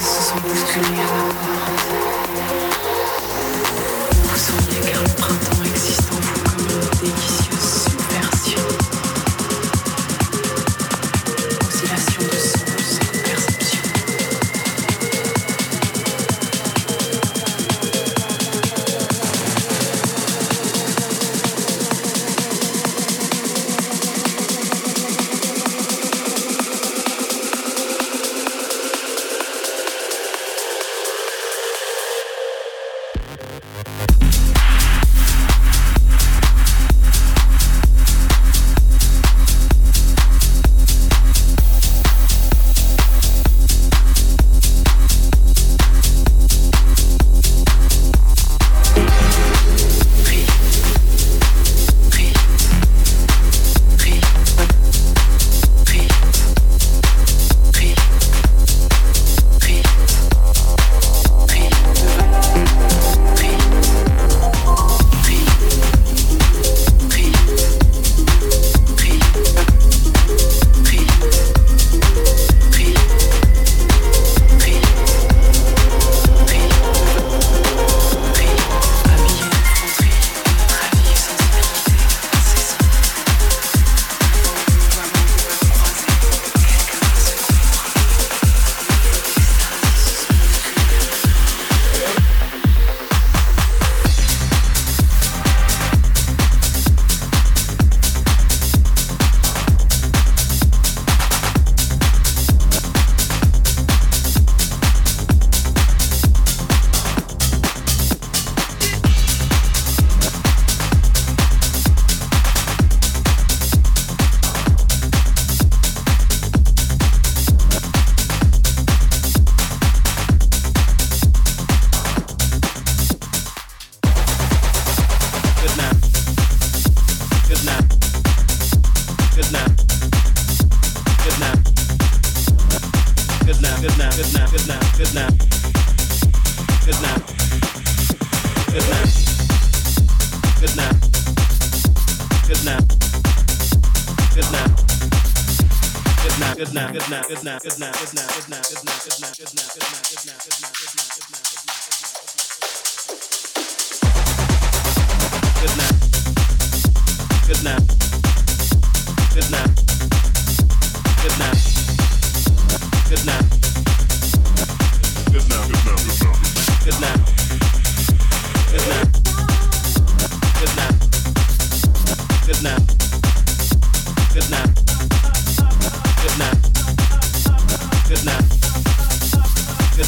se sont bousculés à ma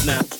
Good